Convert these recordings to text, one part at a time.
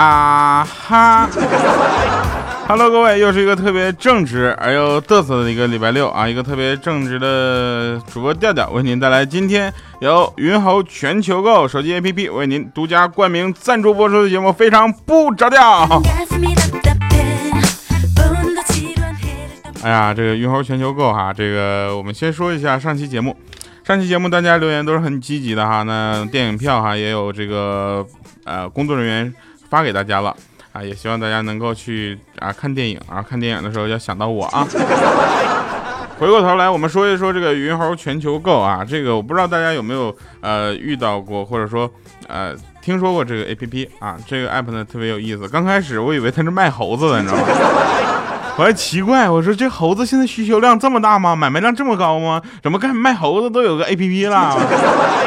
啊哈，Hello，各位，又是一个特别正直而又嘚瑟的一个礼拜六啊，一个特别正直的主播调调为您带来今天由云猴全球购手机 APP 为您独家冠名赞助播出的节目，非常不着调。哎呀，这个云猴全球购哈，这个我们先说一下上期节目，上期节目大家留言都是很积极的哈，那电影票哈也有这个呃工作人员。发给大家了啊，也希望大家能够去啊看电影啊，看电影的时候要想到我啊。回过头来，我们说一说这个云猴全球购啊，这个我不知道大家有没有呃遇到过，或者说呃听说过这个 A P P 啊，这个 app 呢特别有意思。刚开始我以为它是卖猴子的，你知道吗？我还奇怪，我说这猴子现在需求量这么大吗？买卖量这么高吗？怎么干卖猴子都有个 A P P 了？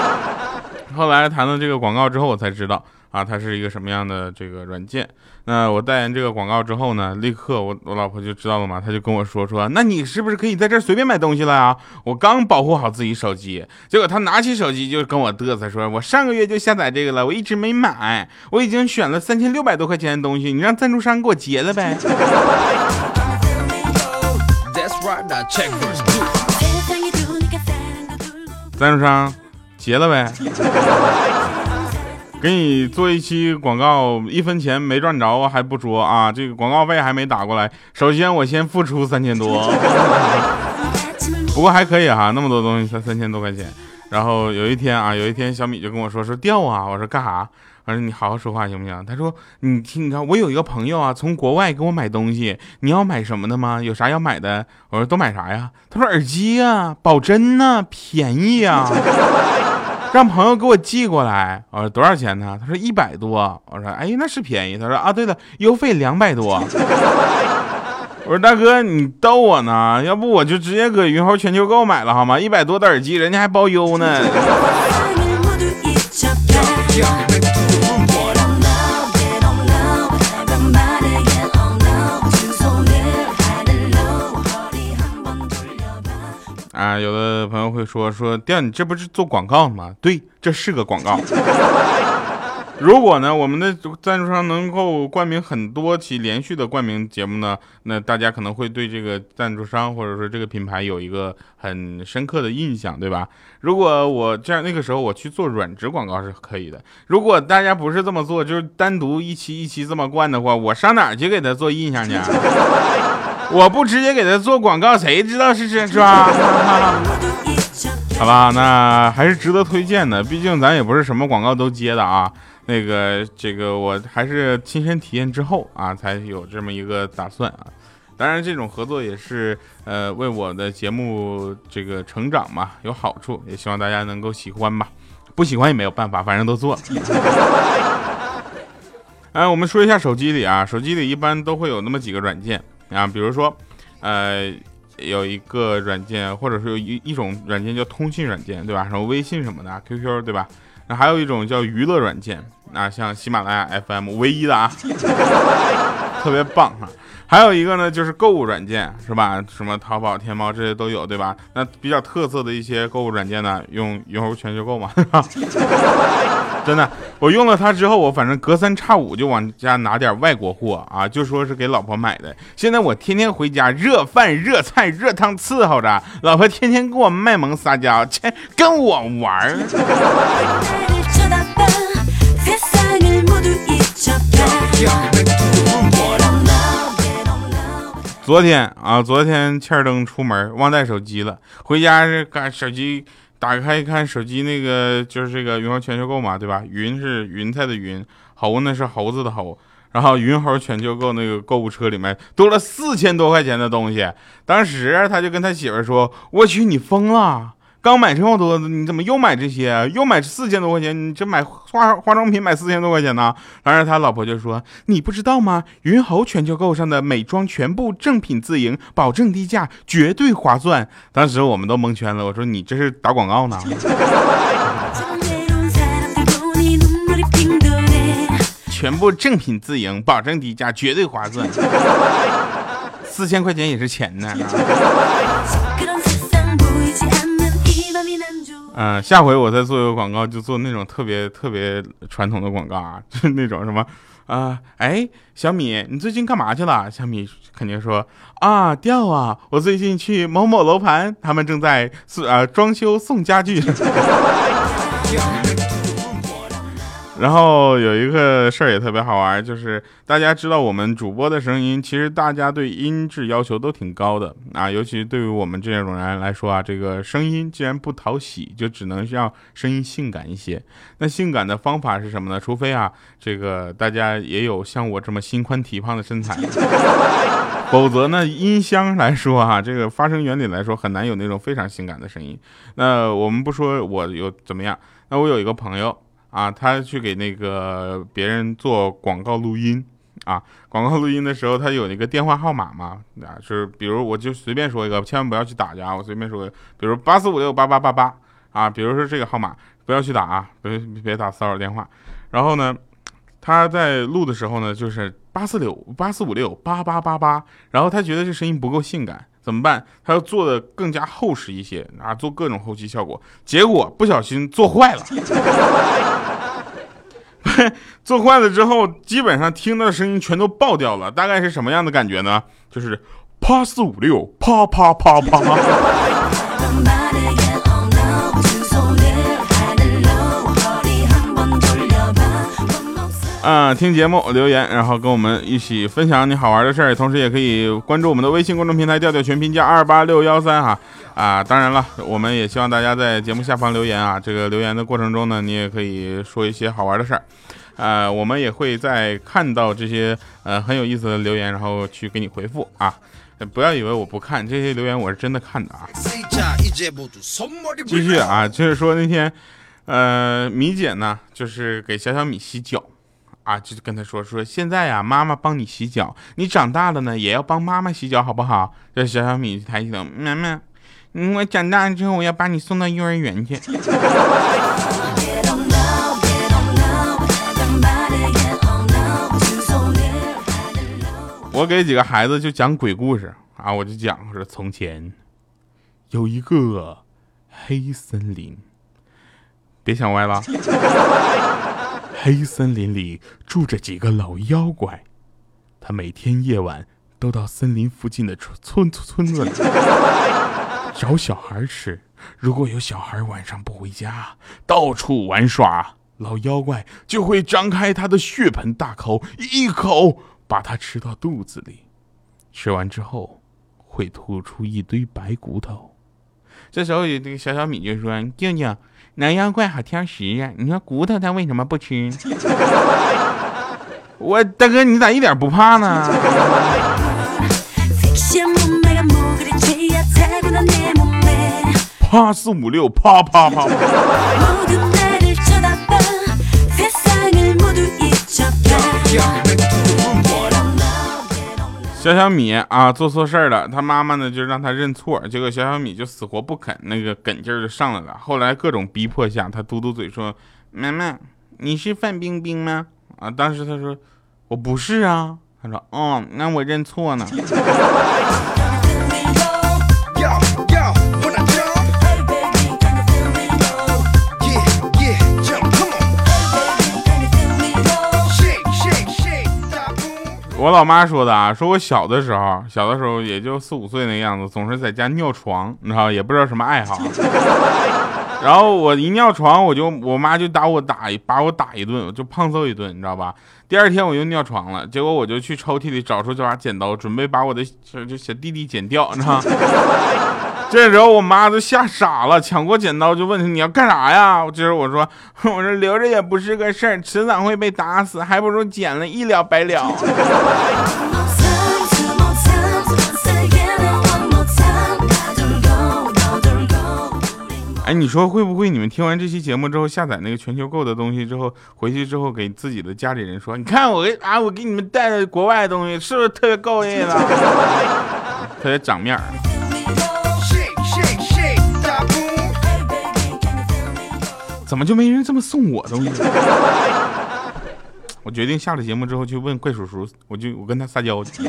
后来谈了这个广告之后，我才知道。啊，它是一个什么样的这个软件？那我代言这个广告之后呢，立刻我我老婆就知道了嘛，她就跟我说说，那你是不是可以在这随便买东西了啊？我刚保护好自己手机，结果她拿起手机就跟我嘚瑟说，我上个月就下载这个了，我一直没买，我已经选了三千六百多块钱的东西，你让赞助商给我结了呗。赞助商结了呗。给你做一期广告，一分钱没赚着还不说啊，这个广告费还没打过来。首先我先付出三千多，不过还可以哈，那么多东西才三千多块钱。然后有一天啊，有一天小米就跟我说说掉啊，我说干啥？我说你好好说话行不行？他说你听，你看我有一个朋友啊，从国外给我买东西，你要买什么的吗？有啥要买的？我说都买啥呀？他说耳机啊，保真呢，便宜啊。让朋友给我寄过来，我说多少钱呢？他说一百多。我说哎，那是便宜。他说啊，对了，邮费两百多。我说大哥，你逗我呢？要不我就直接搁云猴全球购买了好吗？一百多的耳机，人家还包邮呢。有的朋友会说说，调你这不是做广告吗？对，这是个广告。如果呢，我们的赞助商能够冠名很多期连续的冠名节目呢，那大家可能会对这个赞助商或者说这个品牌有一个很深刻的印象，对吧？如果我这样那个时候我去做软植广告是可以的。如果大家不是这么做，就是单独一期一期这么灌的话，我上哪儿去给他做印象去？我不直接给他做广告，谁知道是真是吧？好吧，那还是值得推荐的，毕竟咱也不是什么广告都接的啊。那个，这个我还是亲身体验之后啊，才有这么一个打算啊。当然，这种合作也是呃为我的节目这个成长嘛有好处，也希望大家能够喜欢吧。不喜欢也没有办法，反正都做了。哎，我们说一下手机里啊，手机里一般都会有那么几个软件。啊，比如说，呃，有一个软件，或者是有一一种软件叫通信软件，对吧？什么微信什么的，QQ，对吧？那还有一种叫娱乐软件，啊，像喜马拉雅 FM，唯一的啊，特别棒哈。还有一个呢，就是购物软件，是吧？什么淘宝、天猫这些都有，对吧？那比较特色的一些购物软件呢，用云猴全球购嘛，真的，我用了它之后，我反正隔三差五就往家拿点外国货啊，就说是给老婆买的。现在我天天回家，热饭、热菜、热汤伺候着，老婆天天给我卖萌撒娇，切，跟我玩儿。昨天啊，昨天欠灯出门忘带手机了，回家是干手机打开一看，手机那个就是这个云猴全球购嘛，对吧？云是云彩的云，猴呢是猴子的猴，然后云猴全球购那个购物车里面多了四千多块钱的东西，当时他就跟他媳妇说：“我去，你疯了！”刚买这么多，你怎么又买这些？又买四千多块钱？你这买化化妆品买四千多块钱呢？当时他老婆就说：“你不知道吗？云猴全球购上的美妆全部正品自营，保证低价，绝对划算。”当时我们都蒙圈了。我说：“你这是打广告呢？” 全部正品自营，保证低价，绝对划算。四千块钱也是钱呢。嗯，下回我再做一个广告，就做那种特别特别传统的广告啊，就是那种什么，啊，哎，小米，你最近干嘛去了？小米肯定说啊，掉啊，我最近去某某楼盘，他们正在送啊装修送家具。然后有一个事儿也特别好玩，就是大家知道我们主播的声音，其实大家对音质要求都挺高的啊，尤其对于我们这种人来说啊，这个声音既然不讨喜，就只能让声音性感一些。那性感的方法是什么呢？除非啊，这个大家也有像我这么心宽体胖的身材，否则呢，音箱来说哈，这个发声原理来说很难有那种非常性感的声音。那我们不说我有怎么样，那我有一个朋友。啊，他去给那个别人做广告录音啊，广告录音的时候，他有那个电话号码嘛，啊，就是比如我就随便说一个，千万不要去打去啊，我随便说，比如八四五六八八八八啊，比如说这个号码不要去打啊，别别打骚扰电话。然后呢，他在录的时候呢，就是八四六八四五六八八八八，然后他觉得这声音不够性感。怎么办？他要做的更加厚实一些啊，做各种后期效果。结果不小心做坏了，做坏了之后，基本上听到的声音全都爆掉了。大概是什么样的感觉呢？就是啪四五六，啪啪啪啪。啊，听节目留言，然后跟我们一起分享你好玩的事儿，同时也可以关注我们的微信公众平台“调调全拼加二八六幺三”哈啊，当然了，我们也希望大家在节目下方留言啊，这个留言的过程中呢，你也可以说一些好玩的事儿，呃，我们也会在看到这些呃很有意思的留言，然后去给你回复啊，不要以为我不看这些留言，我是真的看的啊。继续啊，就是说那天呃米姐呢，就是给小小米洗脚。啊，就跟他说说，现在呀，妈妈帮你洗脚，你长大了呢，也要帮妈妈洗脚，好不好？这小小米抬起头，妈妈，我长大了之后，我要把你送到幼儿园去。我给几个孩子就讲鬼故事啊，我就讲说，从前有一个黑森林，别想歪了。黑森林里住着几个老妖怪，他每天夜晚都到森林附近的村村村子里找小孩吃。如果有小孩晚上不回家，到处玩耍，老妖怪就会张开他的血盆大口，一口把他吃到肚子里。吃完之后，会吐出一堆白骨头。这时候，有这个小小米就说：“静静。”那妖怪好挑食呀！你说骨头他为什么不吃？我大哥，你咋一点不怕呢？怕四五六，啪啪啪。小小米啊，做错事儿了，他妈妈呢就让他认错，结果小小米就死活不肯，那个梗劲儿就上来了。后来各种逼迫下，他嘟嘟嘴说：“妈妈，你是范冰冰吗？”啊，当时他说：“我不是啊。”他说：“哦，那我认错呢。” 我老妈说的啊，说我小的时候，小的时候也就四五岁那个样子，总是在家尿床，你知道，也不知道什么爱好。然后我一尿床，我就我妈就打我打把我打一顿，就胖揍一顿，你知道吧？第二天我又尿床了，结果我就去抽屉里找出这把剪刀，准备把我的就小弟弟剪掉，你知道。这时候我妈都吓傻了，抢过剪刀就问他你要干啥呀？这时候我说我说留着也不是个事儿，迟早会被打死，还不如剪了一了百了。哎，你说会不会你们听完这期节目之后下载那个全球购的东西之后，回去之后给自己的家里人说，你看我给啊我给你们带的国外的东西是不是特别够意思，特别长面儿。怎么就没人这么送我东西？我决定下了节目之后去问怪叔叔，我就我跟他撒娇去。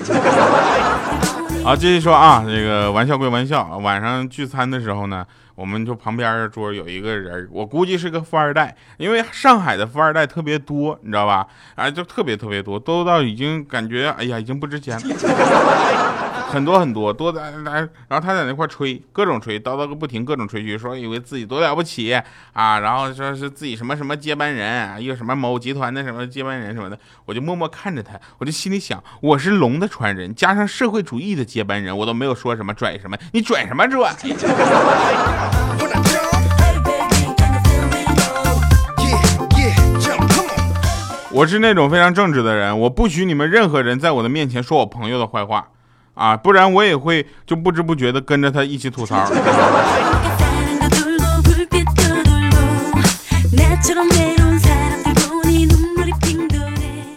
好，继续说啊，这个玩笑归玩笑啊，晚上聚餐的时候呢，我们就旁边桌有一个人，我估计是个富二代，因为上海的富二代特别多，你知道吧？啊，就特别特别多，多到已经感觉，哎呀，已经不值钱了。很多很多多的来，然后他在那块吹，各种吹，叨叨个不停，各种吹嘘，说以为自己多了不起啊，然后说是自己什么什么接班人，一个什么某集团的什么接班人什么的，我就默默看着他，我就心里想，我是龙的传人，加上社会主义的接班人，我都没有说什么拽什么，你拽什么拽？我是那种非常正直的人，我不许你们任何人在我的面前说我朋友的坏话。啊，不然我也会就不知不觉的跟着他一起吐槽。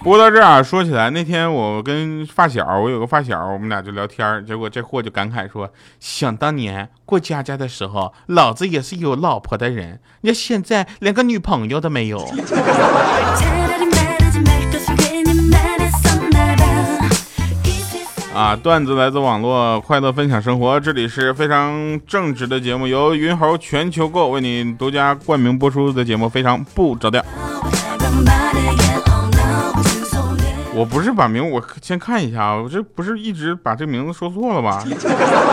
播到这儿啊，说起来那天我跟发小，我有个发小，我们俩就聊天结果这货就感慨说：“想当年过家家的时候，老子也是有老婆的人，你现在连个女朋友都没有。”啊，段子来自网络，快乐分享生活。这里是非常正直的节目，由云猴全球购为你独家冠名播出的节目，非常不着调。我不是把名，我先看一下啊，我这不是一直把这名字说错了吧？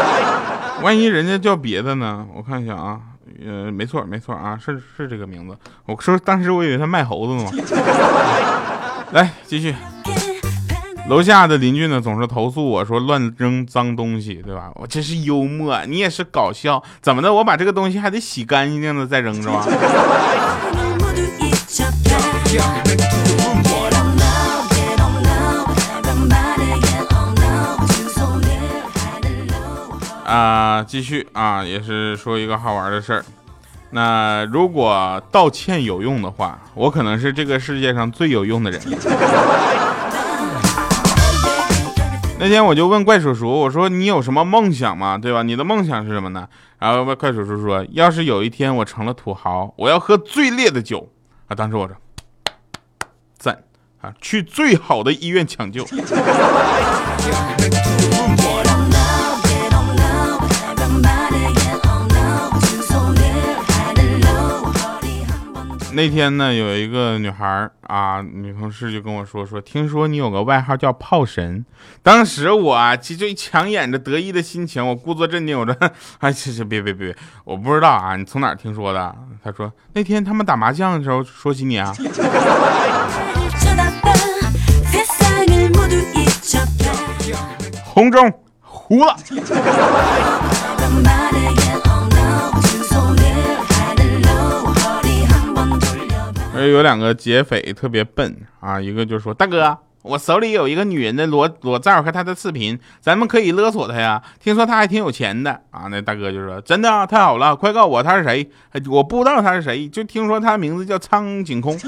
万一人家叫别的呢？我看一下啊，呃，没错没错啊，是是这个名字。我说当时我以为他卖猴子呢嘛。来继续。楼下的邻居呢，总是投诉我说乱扔脏东西，对吧？我真是幽默，你也是搞笑，怎么的？我把这个东西还得洗干净了再扔着吗？啊，继续啊，也是说一个好玩的事儿。那如果道歉有用的话，我可能是这个世界上最有用的人。那天我就问怪叔叔，我说你有什么梦想吗？对吧？你的梦想是什么呢？然后怪叔叔说，要是有一天我成了土豪，我要喝最烈的酒啊！当时我说，赞啊，去最好的医院抢救。那天呢，有一个女孩啊，女同事就跟我说说，听说你有个外号叫炮神。当时我啊其实强掩着得意的心情，我故作镇定，我说，哎，其实别别别，我不知道啊，你从哪儿听说的？她说那天他们打麻将的时候说起你啊。红中糊了。就有两个劫匪特别笨啊，一个就说：“大哥，我手里有一个女人的裸裸照和她的视频，咱们可以勒索她呀。听说她还挺有钱的啊。”那大哥就说：“真的啊，太好了，快告诉我她是谁？我不知道她是谁，就听说她名字叫苍井空。”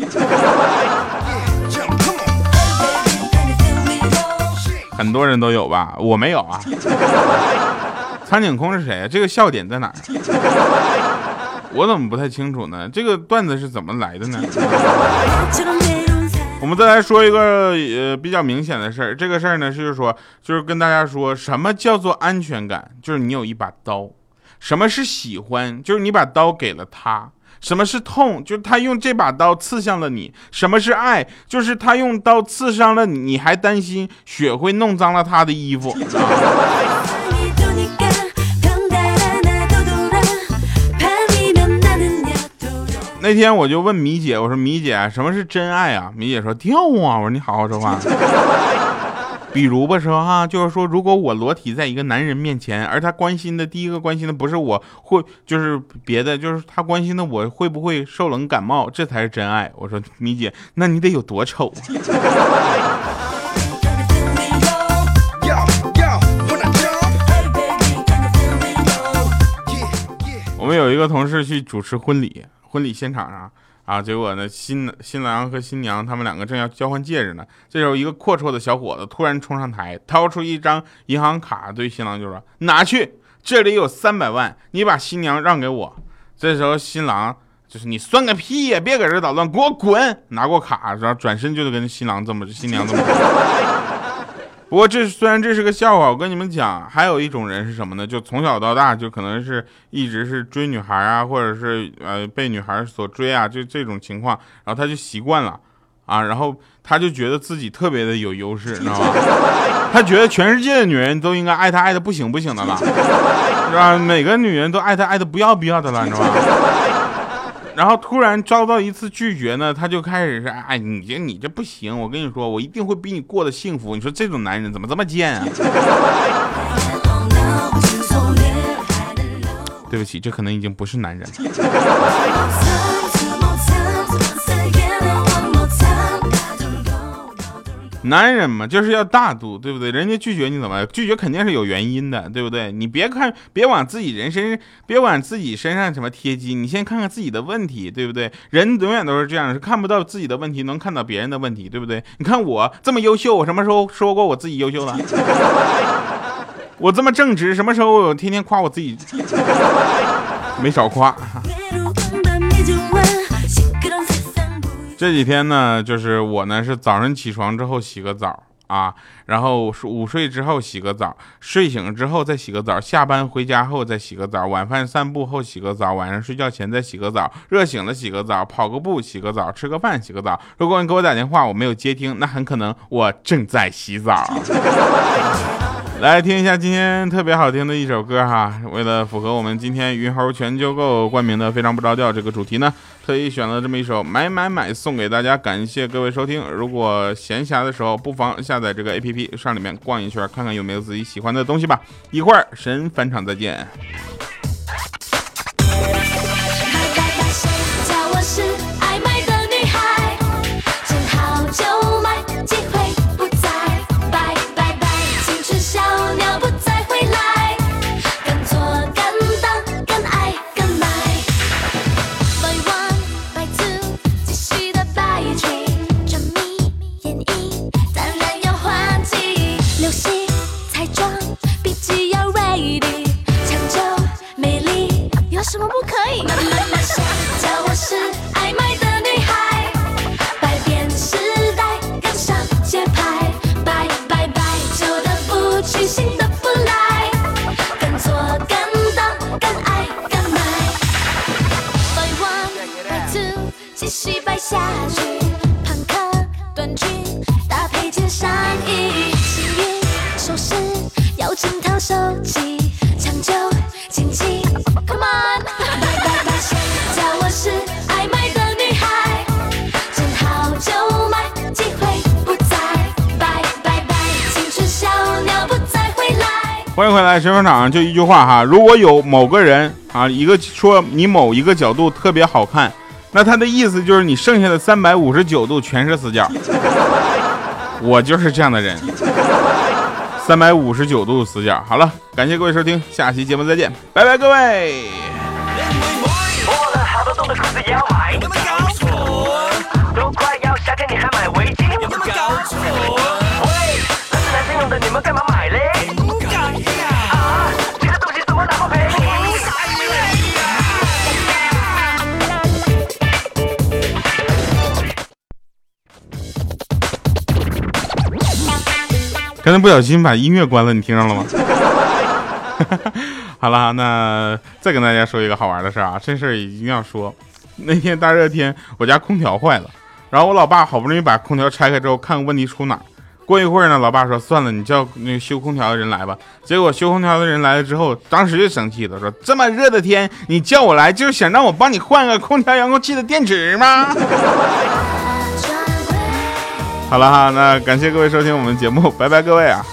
很多人都有吧？我没有啊。苍井空是谁啊？这个笑点在哪儿？我怎么不太清楚呢？这个段子是怎么来的呢？我们再来说一个呃比较明显的事儿，这个事儿呢是说，就是跟大家说什么叫做安全感，就是你有一把刀；什么是喜欢，就是你把刀给了他；什么是痛，就是他用这把刀刺向了你；什么是爱，就是他用刀刺伤了你，你还担心血会弄脏了他的衣服。那天我就问米姐，我说米姐，什么是真爱啊？米姐说跳啊。我说你好好说话。比如吧，说哈，就是说，如果我裸体在一个男人面前，而他关心的第一个关心的不是我会，就是别的，就是他关心的我会不会受冷感冒，这才是真爱。我说米姐，那你得有多丑？我们有一个同事去主持婚礼。婚礼现场上啊，结果呢，新新郎和新娘他们两个正要交换戒指呢。这时候，一个阔绰的小伙子突然冲上台，掏出一张银行卡，对新郎就说：“拿去，这里有三百万，你把新娘让给我。”这时候，新郎就是你算个屁呀！别搁这捣乱，给我滚！拿过卡，然后转身就跟新郎这么新娘这么。不过这虽然这是个笑话，我跟你们讲，还有一种人是什么呢？就从小到大就可能是一直是追女孩啊，或者是呃被女孩所追啊，就这种情况，然后他就习惯了啊，然后他就觉得自己特别的有优势，你知道吗？他觉得全世界的女人都应该爱他爱的不行不行的了，是吧？每个女人都爱他爱的不要不要的了，你知道吗？然后突然遭到一次拒绝呢，他就开始是，哎，你这你这不行，我跟你说，我一定会比你过得幸福。你说这种男人怎么这么贱啊？对不起，这可能已经不是男人了男人嘛，就是要大度，对不对？人家拒绝你怎么？拒绝肯定是有原因的，对不对？你别看，别往自己人身，别往自己身上什么贴金，你先看看自己的问题，对不对？人永远都是这样，是看不到自己的问题，能看到别人的问题，对不对？你看我这么优秀，我什么时候说过我自己优秀了？我这么正直，什么时候我天天夸我自己？没少夸。这几天呢，就是我呢是早上起床之后洗个澡啊，然后午睡之后洗个澡，睡醒之后再洗个澡，下班回家后再洗个澡，晚饭散步后洗个澡，晚上睡觉前再洗个澡，热醒了洗个澡，跑个步洗个澡，吃个饭洗个澡。如果你给我打电话我没有接听，那很可能我正在洗澡。来听一下今天特别好听的一首歌哈，为了符合我们今天云猴全球购冠名的非常不着调这个主题呢，特意选了这么一首买买买送给大家，感谢各位收听。如果闲暇的时候，不妨下载这个 APP 上里面逛一圈，看看有没有自己喜欢的东西吧。一会儿神返场再见。欢迎回来，神风场就一句话哈，如果有某个人啊，一个说你某一个角度特别好看，那他的意思就是你剩下的三百五十九度全是死角。我就是这样的人，三百五十九度死角。好了，感谢各位收听，下期节目再见，拜拜各位。刚才不小心把音乐关了，你听上了吗？好了，那再跟大家说一个好玩的事儿啊，这事儿一定要说。那天大热天，我家空调坏了，然后我老爸好不容易把空调拆开之后，看问题出哪。过一会儿呢，老爸说算了，你叫那修空调的人来吧。结果修空调的人来了之后，当时就生气了，说这么热的天，你叫我来就是想让我帮你换个空调遥控器的电池吗？好了哈，那感谢各位收听我们节目，拜拜各位啊。